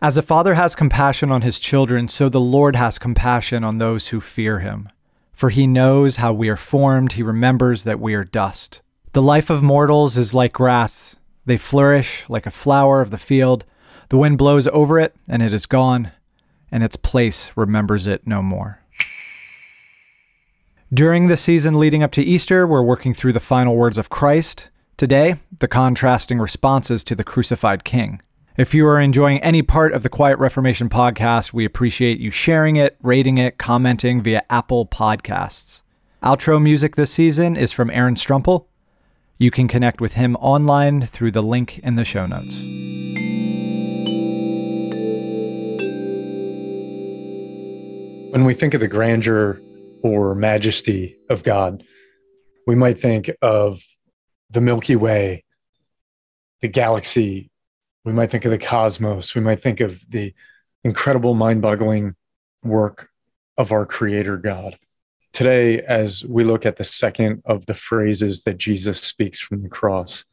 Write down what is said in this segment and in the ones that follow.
As a father has compassion on his children, so the Lord has compassion on those who fear him. For he knows how we are formed, he remembers that we are dust. The life of mortals is like grass, they flourish like a flower of the field. The wind blows over it, and it is gone, and its place remembers it no more. During the season leading up to Easter, we're working through the final words of Christ. Today, the contrasting responses to the crucified King. If you are enjoying any part of the Quiet Reformation podcast, we appreciate you sharing it, rating it, commenting via Apple Podcasts. Outro music this season is from Aaron Strumpel. You can connect with him online through the link in the show notes. When we think of the grandeur or majesty of God, we might think of the Milky Way, the galaxy, we might think of the cosmos. We might think of the incredible, mind boggling work of our Creator God. Today, as we look at the second of the phrases that Jesus speaks from the cross,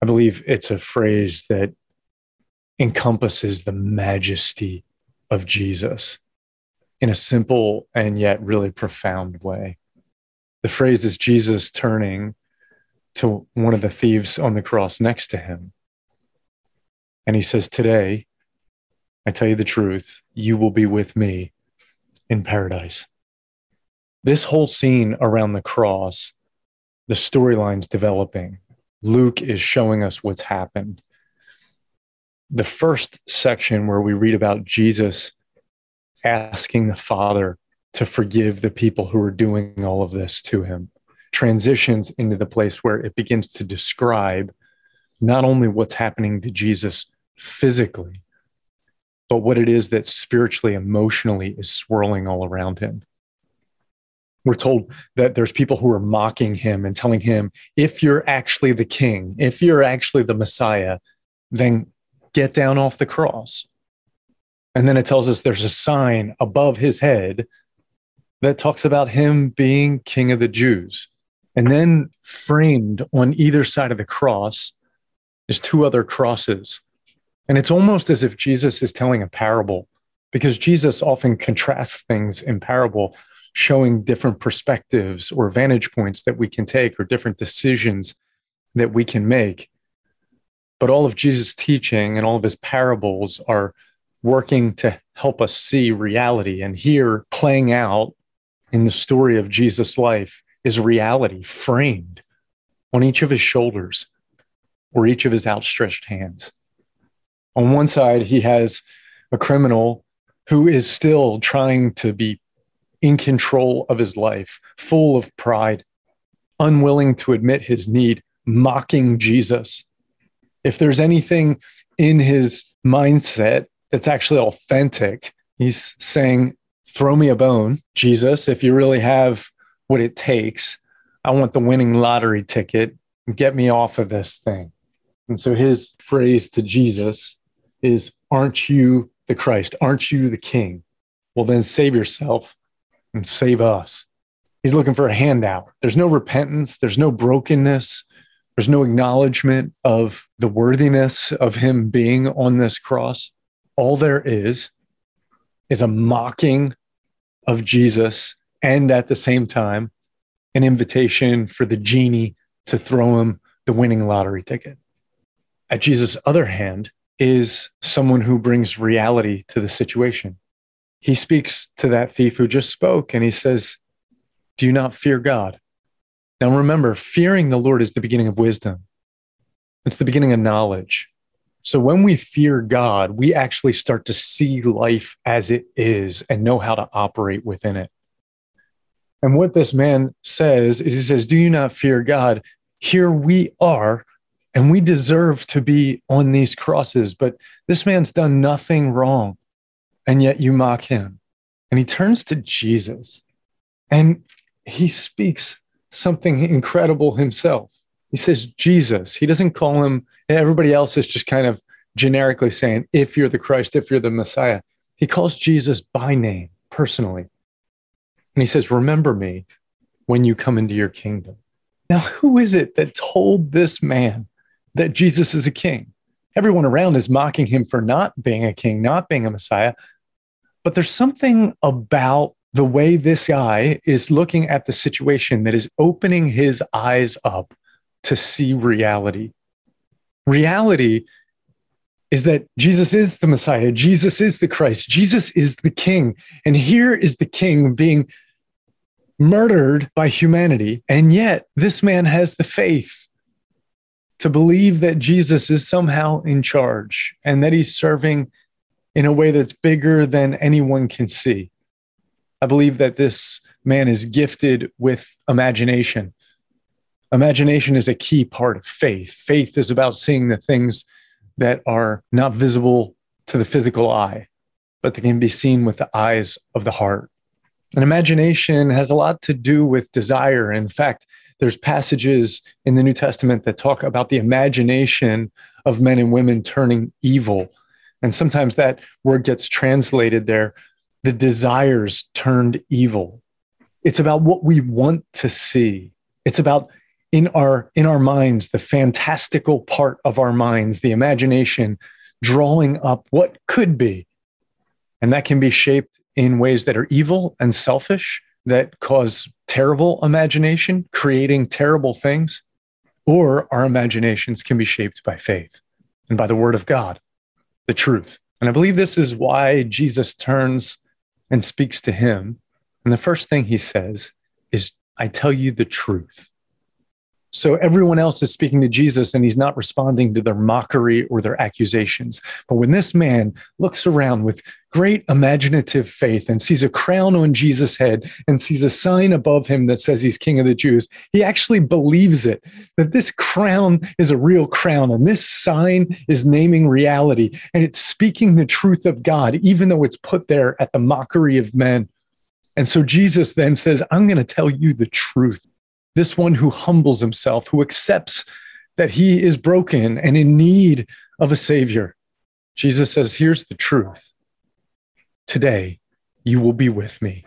I believe it's a phrase that encompasses the majesty of Jesus in a simple and yet really profound way. The phrase is Jesus turning to one of the thieves on the cross next to him and he says, Today, I tell you the truth, you will be with me in paradise. This whole scene around the cross, the storyline's developing. Luke is showing us what's happened. The first section where we read about Jesus asking the Father to forgive the people who are doing all of this to him transitions into the place where it begins to describe not only what's happening to Jesus physically, but what it is that spiritually, emotionally is swirling all around him. We're told that there's people who are mocking him and telling him, if you're actually the king, if you're actually the Messiah, then get down off the cross. And then it tells us there's a sign above his head that talks about him being king of the Jews. And then framed on either side of the cross is two other crosses and it's almost as if Jesus is telling a parable because Jesus often contrasts things in parable, showing different perspectives or vantage points that we can take or different decisions that we can make. But all of Jesus' teaching and all of his parables are working to help us see reality. And here, playing out in the story of Jesus' life, is reality framed on each of his shoulders or each of his outstretched hands. On one side, he has a criminal who is still trying to be in control of his life, full of pride, unwilling to admit his need, mocking Jesus. If there's anything in his mindset that's actually authentic, he's saying, Throw me a bone, Jesus, if you really have what it takes. I want the winning lottery ticket. Get me off of this thing. And so his phrase to Jesus is, Aren't you the Christ? Aren't you the King? Well, then save yourself and save us. He's looking for a handout. There's no repentance, there's no brokenness, there's no acknowledgement of the worthiness of him being on this cross. All there is is a mocking of Jesus and at the same time, an invitation for the genie to throw him the winning lottery ticket. At Jesus' other hand, is someone who brings reality to the situation. He speaks to that thief who just spoke and he says, Do you not fear God? Now remember, fearing the Lord is the beginning of wisdom, it's the beginning of knowledge. So when we fear God, we actually start to see life as it is and know how to operate within it. And what this man says is he says, Do you not fear God? Here we are and we deserve to be on these crosses, but this man's done nothing wrong. And yet you mock him. And he turns to Jesus and he speaks something incredible himself. He says, Jesus. He doesn't call him, everybody else is just kind of generically saying, if you're the Christ, if you're the Messiah. He calls Jesus by name personally. And he says, Remember me when you come into your kingdom. Now, who is it that told this man that Jesus is a king. Everyone around is mocking him for not being a king, not being a Messiah. But there's something about the way this guy is looking at the situation that is opening his eyes up to see reality. Reality is that Jesus is the Messiah, Jesus is the Christ, Jesus is the King. And here is the King being murdered by humanity. And yet, this man has the faith to believe that Jesus is somehow in charge and that he's serving in a way that's bigger than anyone can see. I believe that this man is gifted with imagination. Imagination is a key part of faith. Faith is about seeing the things that are not visible to the physical eye, but they can be seen with the eyes of the heart. And imagination has a lot to do with desire. In fact, there's passages in the New Testament that talk about the imagination of men and women turning evil. And sometimes that word gets translated there the desires turned evil. It's about what we want to see. It's about in our in our minds the fantastical part of our minds the imagination drawing up what could be and that can be shaped in ways that are evil and selfish that cause terrible imagination creating terrible things or our imaginations can be shaped by faith and by the word of god the truth. And i believe this is why jesus turns and speaks to him. And the first thing he says is i tell you the truth so everyone else is speaking to Jesus and he's not responding to their mockery or their accusations. But when this man looks around with great imaginative faith and sees a crown on Jesus' head and sees a sign above him that says he's king of the Jews, he actually believes it that this crown is a real crown and this sign is naming reality and it's speaking the truth of God, even though it's put there at the mockery of men. And so Jesus then says, I'm going to tell you the truth this one who humbles himself, who accepts that he is broken and in need of a savior. Jesus says, Here's the truth. Today, you will be with me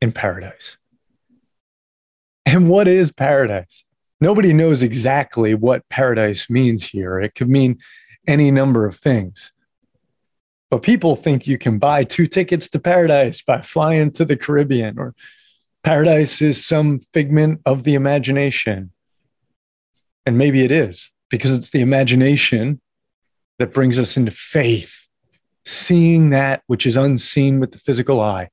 in paradise. And what is paradise? Nobody knows exactly what paradise means here. It could mean any number of things. But people think you can buy two tickets to paradise by flying to the Caribbean or paradise is some figment of the imagination. And maybe it is because it's the imagination that brings us into faith, seeing that which is unseen with the physical eye.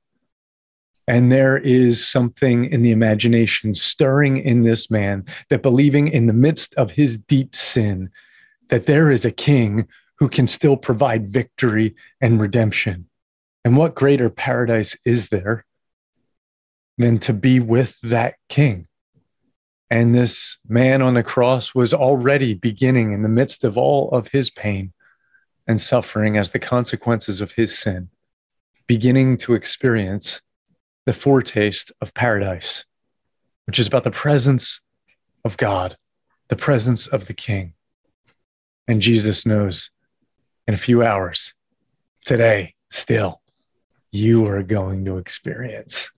And there is something in the imagination stirring in this man that believing in the midst of his deep sin, that there is a king who can still provide victory and redemption. And what greater paradise is there than to be with that king. And this man on the cross was already beginning in the midst of all of his pain and suffering as the consequences of his sin, beginning to experience the foretaste of paradise, which is about the presence of God, the presence of the king. And Jesus knows in a few hours, today, still, you are going to experience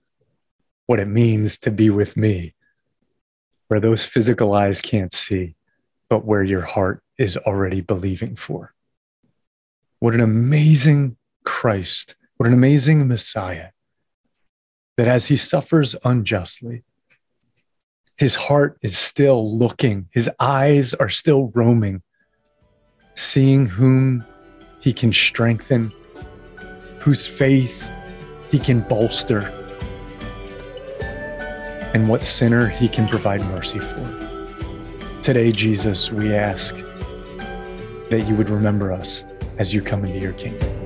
what it means to be with me, where those physical eyes can't see, but where your heart is already believing for. What an amazing Christ, what an amazing Messiah, that as he suffers unjustly, his heart is still looking, his eyes are still roaming, seeing whom he can strengthen, whose faith he can bolster and what sinner he can provide mercy for. Today, Jesus, we ask that you would remember us as you come into your kingdom.